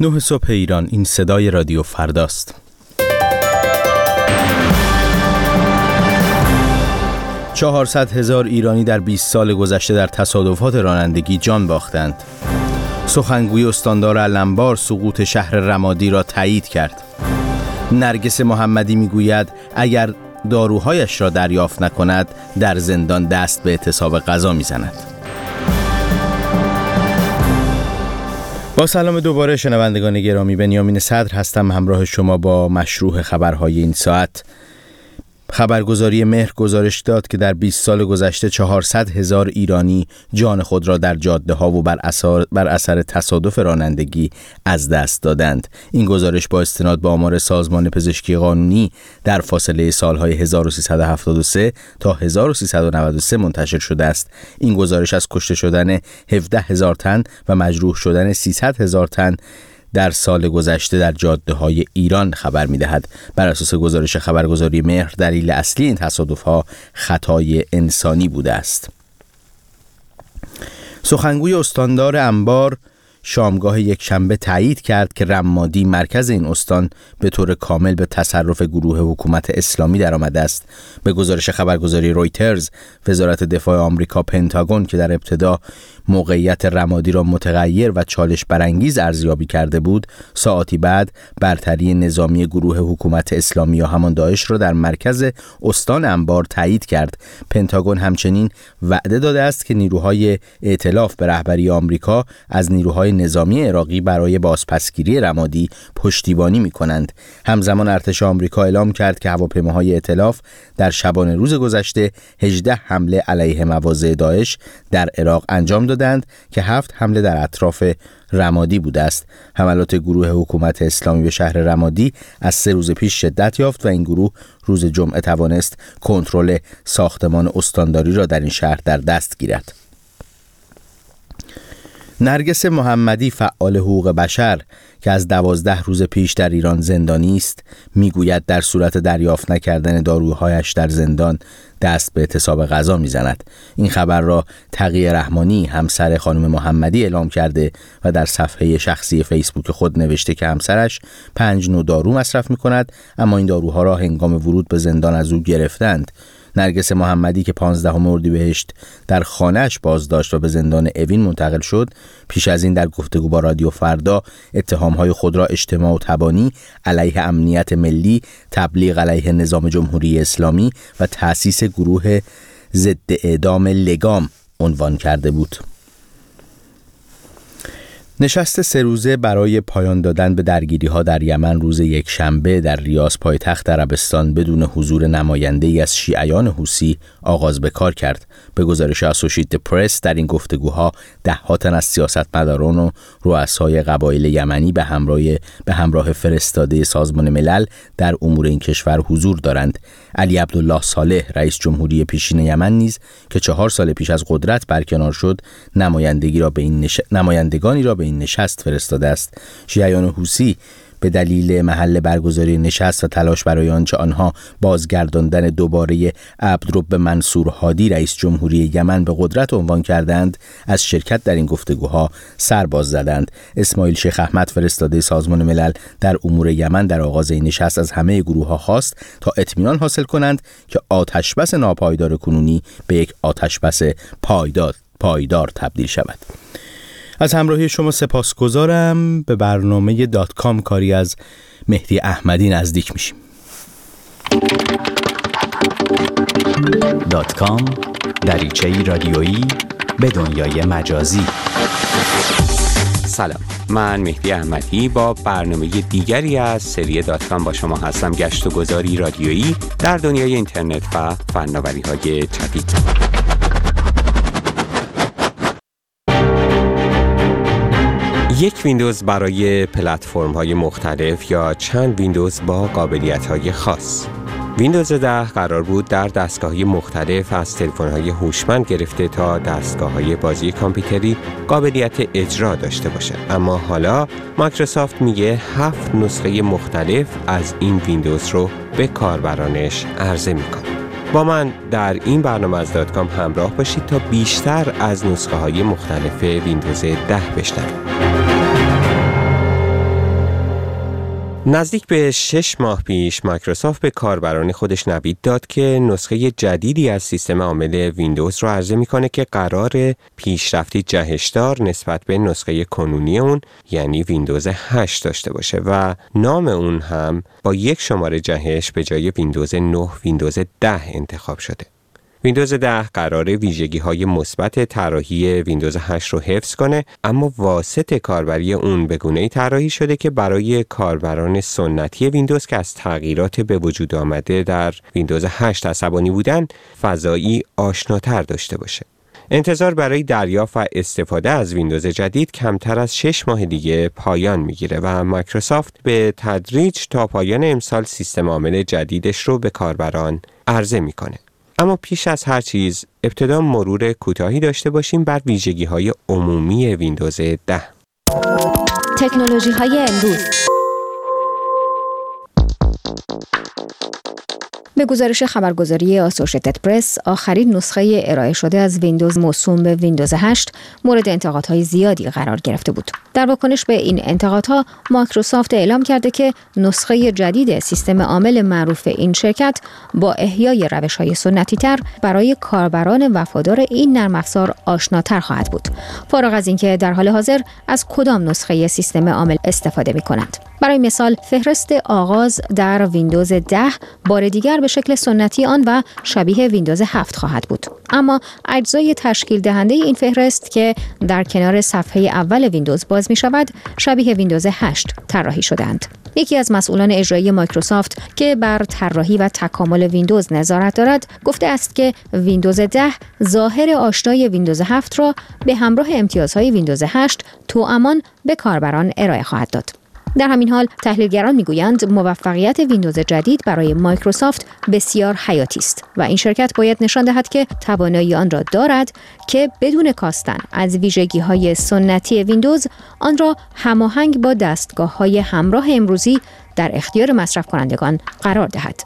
نه صبح ایران این صدای رادیو فرداست. چهارصد هزار ایرانی در 20 سال گذشته در تصادفات رانندگی جان باختند. سخنگوی استاندار علمبار سقوط شهر رمادی را تایید کرد. نرگس محمدی می‌گوید اگر داروهایش را دریافت نکند در زندان دست به اعتصاب غذا می‌زند. با سلام دوباره شنوندگان گرامی بنیامین صدر هستم. همراه شما با مشروع خبرهای این ساعت. خبرگزاری مهر گزارش داد که در 20 سال گذشته 400 هزار ایرانی جان خود را در جاده ها و بر اثر, بر اثر تصادف رانندگی از دست دادند. این گزارش با استناد به آمار سازمان پزشکی قانونی در فاصله سالهای 1373 تا 1393 منتشر شده است. این گزارش از کشته شدن 17 هزار تن و مجروح شدن 300 هزار تن در سال گذشته در جاده های ایران خبر می دهد. بر اساس گزارش خبرگزاری مهر دلیل اصلی این تصادف ها خطای انسانی بوده است. سخنگوی استاندار انبار شامگاه یک شنبه تایید کرد که رمادی مرکز این استان به طور کامل به تصرف گروه حکومت اسلامی درآمده است. به گزارش خبرگزاری رویترز وزارت دفاع آمریکا پنتاگون که در ابتدا موقعیت رمادی را متغیر و چالش برانگیز ارزیابی کرده بود ساعتی بعد برتری نظامی گروه حکومت اسلامی یا همان داعش را در مرکز استان انبار تایید کرد. پنتاگون همچنین وعده داده است که نیروهای ائتلاف به رهبری آمریکا از نیروهای نظامی عراقی برای بازپسگیری رمادی پشتیبانی می کنند همزمان ارتش آمریکا اعلام کرد که هواپیماهای ائتلاف در شبانه روز گذشته 18 حمله علیه مواضع داعش در عراق انجام دادند که هفت حمله در اطراف رمادی بوده است. حملات گروه حکومت اسلامی به شهر رمادی از سه روز پیش شدت یافت و این گروه روز جمعه توانست کنترل ساختمان استانداری را در این شهر در دست گیرد. نرگس محمدی فعال حقوق بشر که از دوازده روز پیش در ایران زندانی است می‌گوید در صورت دریافت نکردن داروهایش در زندان دست به اعتصاب غذا می‌زند. این خبر را تقی رحمانی همسر خانم محمدی اعلام کرده و در صفحه شخصی فیسبوک خود نوشته که همسرش پنج نوع دارو مصرف می کند اما این داروها را هنگام ورود به زندان از او گرفتند. نرگس محمدی که 15 بهشت در خانهش بازداشت و به زندان اوین منتقل شد پیش از این در گفتگو با رادیو فردا اتهامهای خود را اجتماع و تبانی علیه امنیت ملی تبلیغ علیه نظام جمهوری اسلامی و تأسیس گروه ضد اعدام لگام عنوان کرده بود. نشست سه روزه برای پایان دادن به درگیری ها در یمن روز یک شنبه در ریاض پایتخت عربستان بدون حضور نماینده ای از شیعیان حوسی آغاز به کار کرد. به گزارش اسوشیت پرس در این گفتگوها ده تن از سیاستمداران و رؤسای قبایل یمنی به همراه به همراه فرستاده سازمان ملل در امور این کشور حضور دارند. علی عبدالله صالح رئیس جمهوری پیشین یمن نیز که چهار سال پیش از قدرت برکنار شد نمایندگی را به این نمایندگانی را به این نشست فرستاده است. شیعیان حوسی به دلیل محل برگزاری نشست و تلاش برای آنچه آنها بازگرداندن دوباره عبدرب منصور هادی رئیس جمهوری یمن به قدرت عنوان کردند از شرکت در این گفتگوها سر باز زدند. اسماعیل شیخ احمد فرستاده سازمان ملل در امور یمن در آغاز این نشست از همه گروه ها خواست تا اطمینان حاصل کنند که آتشبس ناپایدار کنونی به یک آتشبس پایدار پایدار تبدیل شود. از همراهی شما سپاسگزارم. به برنامه دات کام کاری از مهدی احمدی نزدیک میشیم. دات کام دریچه رادیویی به دنیای مجازی. سلام من مهدی احمدی با برنامه دیگری از سری دات کام با شما هستم گشت و گذاری رادیویی در دنیای اینترنت و فناوری های جدید. یک ویندوز برای پلتفرم های مختلف یا چند ویندوز با قابلیت های خاص. ویندوز 10 قرار بود در دستگاه مختلف از تلفن های هوشمند گرفته تا دستگاه های بازی کامپیوتری قابلیت اجرا داشته باشه اما حالا مایکروسافت میگه هفت نسخه مختلف از این ویندوز رو به کاربرانش عرضه می‌کنه. با من در این برنامه از داتکام همراه باشید تا بیشتر از نسخه های مختلف ویندوز 10 بشنوید نزدیک به شش ماه پیش مایکروسافت به کاربران خودش نوید داد که نسخه جدیدی از سیستم عامل ویندوز رو عرضه می‌کنه که قراره پیشرفتی جهش‌وار نسبت به نسخه کنونی اون یعنی ویندوز 8 داشته باشه و نام اون هم با یک شماره جهش به جای ویندوز 9 ویندوز 10 انتخاب شده. ویندوز 10 قراره ویژگی های مثبت طراحی ویندوز 8 رو حفظ کنه اما واسط کاربری اون به گونه‌ای طراحی شده که برای کاربران سنتی ویندوز که از تغییرات به وجود آمده در ویندوز 8 عصبانی بودن فضایی آشناتر داشته باشه. انتظار برای دریافت و استفاده از ویندوز جدید کمتر از 6 ماه دیگه پایان می‌گیره و مایکروسافت به تدریج تا پایان امسال سیستم عامل جدیدش رو به کاربران عرضه می‌کنه. اما پیش از هر چیز ابتدا مرور کوتاهی داشته باشیم بر ویژگی های عمومی ویندوز 10 تکنولوژی های امروز. به گزارش خبرگزاری آسوشیتد پرس آخرین نسخه ارائه شده از ویندوز موسوم به ویندوز 8 مورد انتقادهای زیادی قرار گرفته بود. در واکنش به این انتقادها مایکروسافت اعلام کرده که نسخه جدید سیستم عامل معروف این شرکت با احیای روش های سنتی تر برای کاربران وفادار این نرم افزار آشناتر خواهد بود. فارغ از اینکه در حال حاضر از کدام نسخه سیستم عامل استفاده می کنند برای مثال فهرست آغاز در ویندوز 10 بار دیگر به شکل سنتی آن و شبیه ویندوز 7 خواهد بود. اما اجزای تشکیل دهنده این فهرست که در کنار صفحه اول ویندوز باز می شود شبیه ویندوز 8 طراحی شده‌اند یکی از مسئولان اجرایی مایکروسافت که بر طراحی و تکامل ویندوز نظارت دارد گفته است که ویندوز 10 ظاهر آشنای ویندوز 7 را به همراه امتیازهای ویندوز 8 توأمان به کاربران ارائه خواهد داد. در همین حال تحلیلگران می‌گویند موفقیت ویندوز جدید برای مایکروسافت بسیار حیاتی است و این شرکت باید نشان دهد که توانایی آن را دارد که بدون کاستن از ویژگی های سنتی ویندوز آن را هماهنگ با دستگاه های همراه امروزی در اختیار مصرف کنندگان قرار دهد.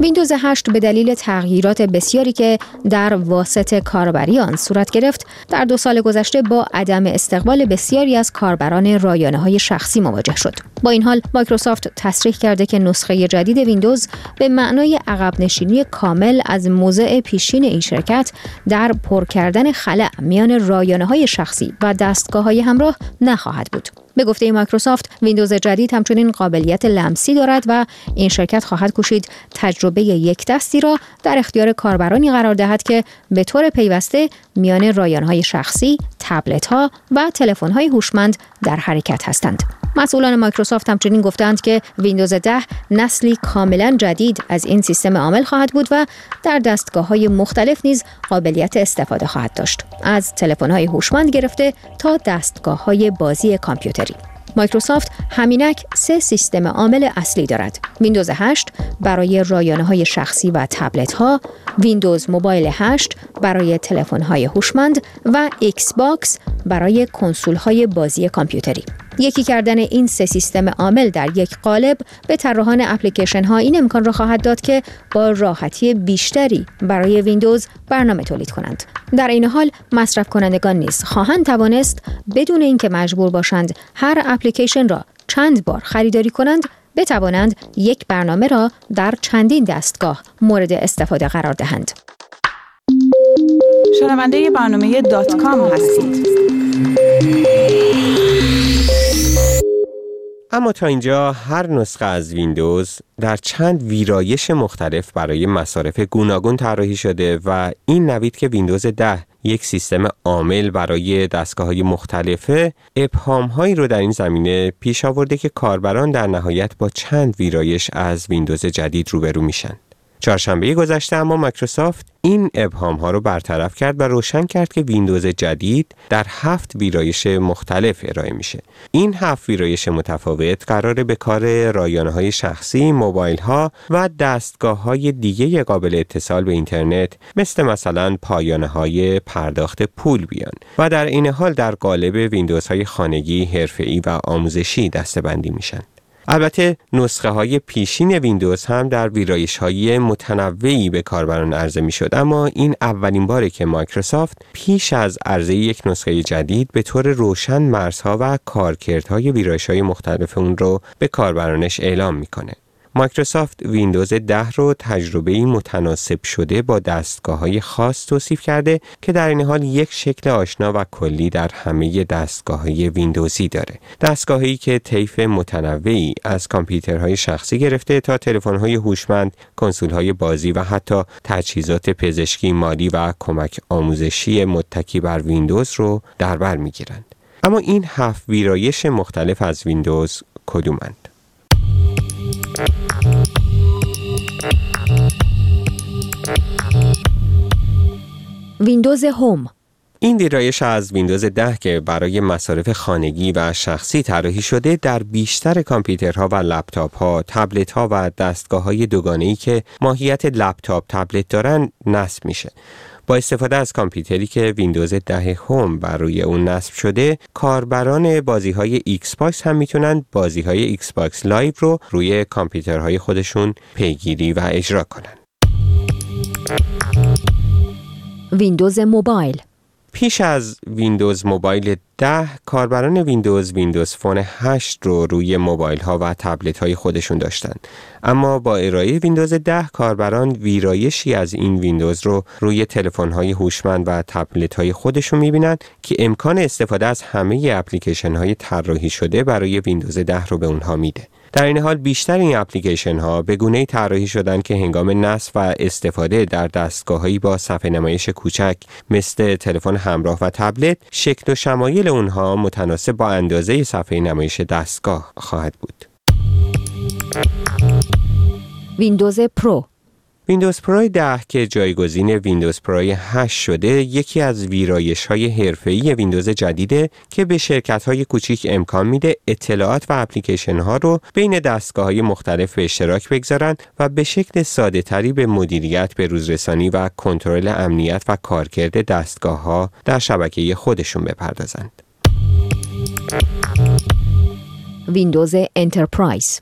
ویندوز 8 به دلیل تغییرات بسیاری که در واسط کاربری آن صورت گرفت در دو سال گذشته با عدم استقبال بسیاری از کاربران رایانه های شخصی مواجه شد. با این حال مایکروسافت تصریح کرده که نسخه جدید ویندوز به معنای عقب نشینی کامل از موضع پیشین این شرکت در پر کردن خلأ میان رایانه های شخصی و دستگاه های همراه نخواهد بود. به گفته مایکروسافت ویندوز جدید همچنین قابلیت لمسی دارد و این شرکت خواهد کوشید تجربه یکدستی را در اختیار کاربرانی قرار دهد که به طور پیوسته میان رایانه‌های شخصی، تبلت ها و تلفن های هوشمند در حرکت هستند. مسئولان مایکروسافت همچنین گفتند که ویندوز 10 نسلی کاملا جدید از این سیستم عامل خواهد بود و در دستگاه های مختلف نیز قابلیت استفاده خواهد داشت از تلفن های هوشمند گرفته تا دستگاه های بازی کامپیوتری مایکروسافت همینک سه سیستم عامل اصلی دارد. ویندوز 8 برای رایانه های شخصی و تبلت ها، ویندوز موبایل 8 برای تلفن های هوشمند و ایکس باکس برای کنسول های بازی کامپیوتری. یکی کردن این سه سیستم عامل در یک قالب به طراحان اپلیکیشن ها این امکان را خواهد داد که با راحتی بیشتری برای ویندوز برنامه تولید کنند. در این حال مصرف کنندگان نیز خواهند توانست بدون اینکه مجبور باشند هر اپلیکیشن را چند بار خریداری کنند بتوانند یک برنامه را در چندین دستگاه مورد استفاده قرار دهند. شنونده برنامه دات کام هستید. اما تا اینجا هر نسخه از ویندوز در چند ویرایش مختلف برای مصارف گوناگون طراحی شده و این نوید که ویندوز 10 یک سیستم عامل برای دستگاه های مختلفه ابهام هایی رو در این زمینه پیش آورده که کاربران در نهایت با چند ویرایش از ویندوز جدید روبرو میشن. چهارشنبه گذشته اما مایکروسافت این ابهام ها رو برطرف کرد و روشن کرد که ویندوز جدید در هفت ویرایش مختلف ارائه میشه. این هفت ویرایش متفاوت قراره به کار رایانه های شخصی، موبایل ها و دستگاه های دیگه قابل اتصال به اینترنت مثل مثلا پایانه های پرداخت پول بیان و در عین حال در قالب ویندوز های خانگی، حرفه‌ای و آموزشی دسته‌بندی میشن. البته نسخه های پیشین ویندوز هم در ویرایش های متنوعی به کاربران عرضه می شد اما این اولین باره که مایکروسافت پیش از عرضه یک نسخه جدید به طور روشن مرزها و کارکردهای ویرایش های مختلف اون رو به کاربرانش اعلام می‌کنه. مایکروسافت ویندوز 10 رو تجربه متناسب شده با دستگاه های خاص توصیف کرده که در عین حال یک شکل آشنا و کلی در همه دستگاه های ویندوزی داره. دستگاه‌هایی که طیف متنوعی از کامپیوترهای شخصی گرفته تا تلفن های هوشمند، کنسول های بازی و حتی تجهیزات پزشکی، مالی و کمک آموزشی متکی بر ویندوز رو در بر می‌گیرند. اما این هفت ویرایش مختلف از ویندوز کدومند؟ Windows Home این ویرایش از ویندوز 10 که برای مصارف خانگی و شخصی طراحی شده در بیشتر کامپیوترها و لپتاپ ها، تبلت ها و دستگاه های دوگانه‌ای که ماهیت لپتاپ تبلت دارن نصب میشه. با استفاده از کامپیوتری که ویندوز 10 Home بر روی اون نصب شده کاربران بازی های Xbox هم می‌تونن بازی های Xbox Live رو روی کامپیوترهای خودشون پیگیری و اجرا کنن ویندوز موبایل. پیش از ویندوز موبایل 10 کاربران ویندوز ویندوز فون 8 رو روی موبایل ها و تبلت های خودشون داشتند اما با ارائه ویندوز 10 کاربران ویرایشی از این ویندوز رو روی تلفن های هوشمند و تبلت های خودشون می‌بینند که امکان استفاده از همه اپلیکیشن های طراحی شده برای ویندوز 10 رو به اونها میده. در این حال بیشتر این اپلیکیشن ها به گونه طراحی شدن که هنگام نصب و استفاده در دستگاههایی با صفحه نمایش کوچک مثل تلفن همراه و تبلت شکل و شمایل اونها متناسب با اندازه صفحه نمایش دستگاه خواهد بود. ویندوز پرو ویندوز Pro 10 که جایگزین ویندوز Pro 8 شده یکی از ویرایش های حرفه‌ای ویندوز جدیده که به شرکت های کوچیک امکان میده اطلاعات و اپلیکیشن ها رو بین دستگاه های مختلف به اشتراک بگذارند و به شکل ساده تری به مدیریت به روزرسانی و کنترل امنیت و کارکرد دستگاه ها در شبکه خودشون بپردازند. ویندوز Enterprise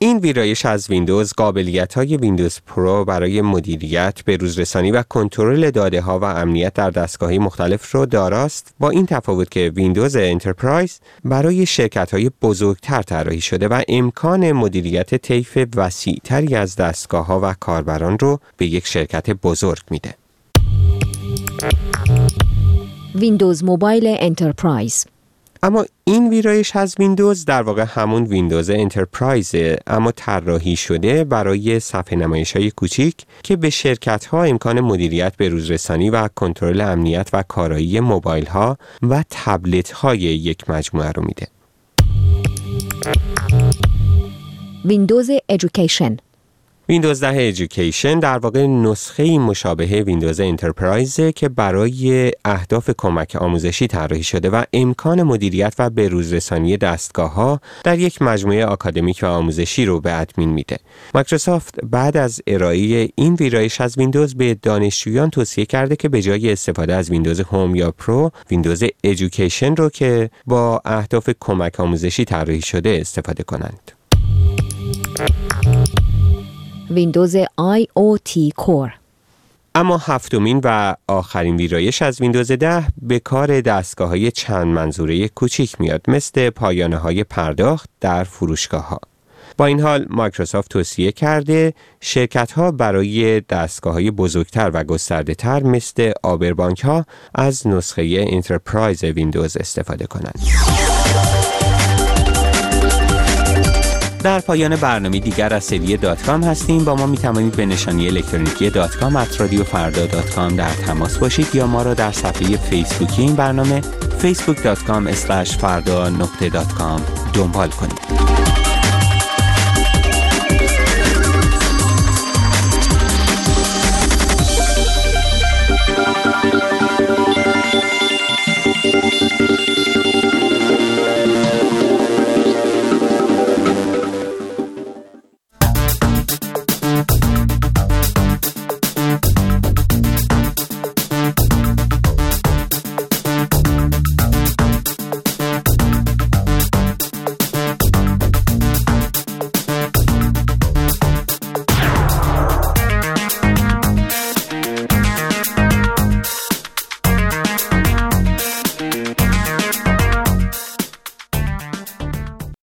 این ویرایش از ویندوز قابلیت های ویندوز Pro برای مدیریت به روزرسانی و کنترل داده ها و امنیت در دستگاه مختلف رو داراست با این تفاوت که ویندوز Enterprise برای شرکت های بزرگتر طراحی شده و امکان مدیریت طیف وسیعتری از دستگاه ها و کاربران رو به یک شرکت بزرگ میده. ویندوز موبایل Enterprise اما این ویرایش از ویندوز در واقع همون ویندوز Enterprise اما طراحی شده برای صفحه نمایش های کوچیک که به شرکت ها امکان مدیریت به روزرسانی و کنترل امنیت و کارایی موبایل ها و تبلت های یک مجموعه رو میده. ویندوز Education ویندوز 10 Education در واقع نسخه مشابه ویندوز Enterprise که برای اهداف کمک آموزشی طراحی شده و امکان مدیریت و بروزرسانی دستگاه ها در یک مجموعه آکادمیک و آموزشی رو به ادمین میده. مایکروسافت بعد از ارائه این ویرایش از ویندوز به دانشجویان توصیه کرده که به جای استفاده از ویندوز Home یا Pro، ویندوز Education رو که با اهداف کمک آموزشی طراحی شده استفاده کنند. ویندوز IoT Core اما هفتمین و آخرین ویرایش از ویندوز 10 به کار دستگاه های چند منظوره کوچیک میاد مثل پایانه های پرداخت در فروشگاه ها. با این حال مایکروسافت توصیه کرده شرکت ها برای دستگاه های بزرگتر و گسترده تر مثل عابربانک ها از نسخه Enterprise ویندوز استفاده کنند. در پایان برنامه دیگر از سری دات کام هستیم. با ما می توانید به نشانی الکترونیکی دات کام رادیو فردا دات کام در تماس باشید یا ما را در صفحه فیسبوکی این برنامه facebook.com فردا نقطه دات دنبال کنید.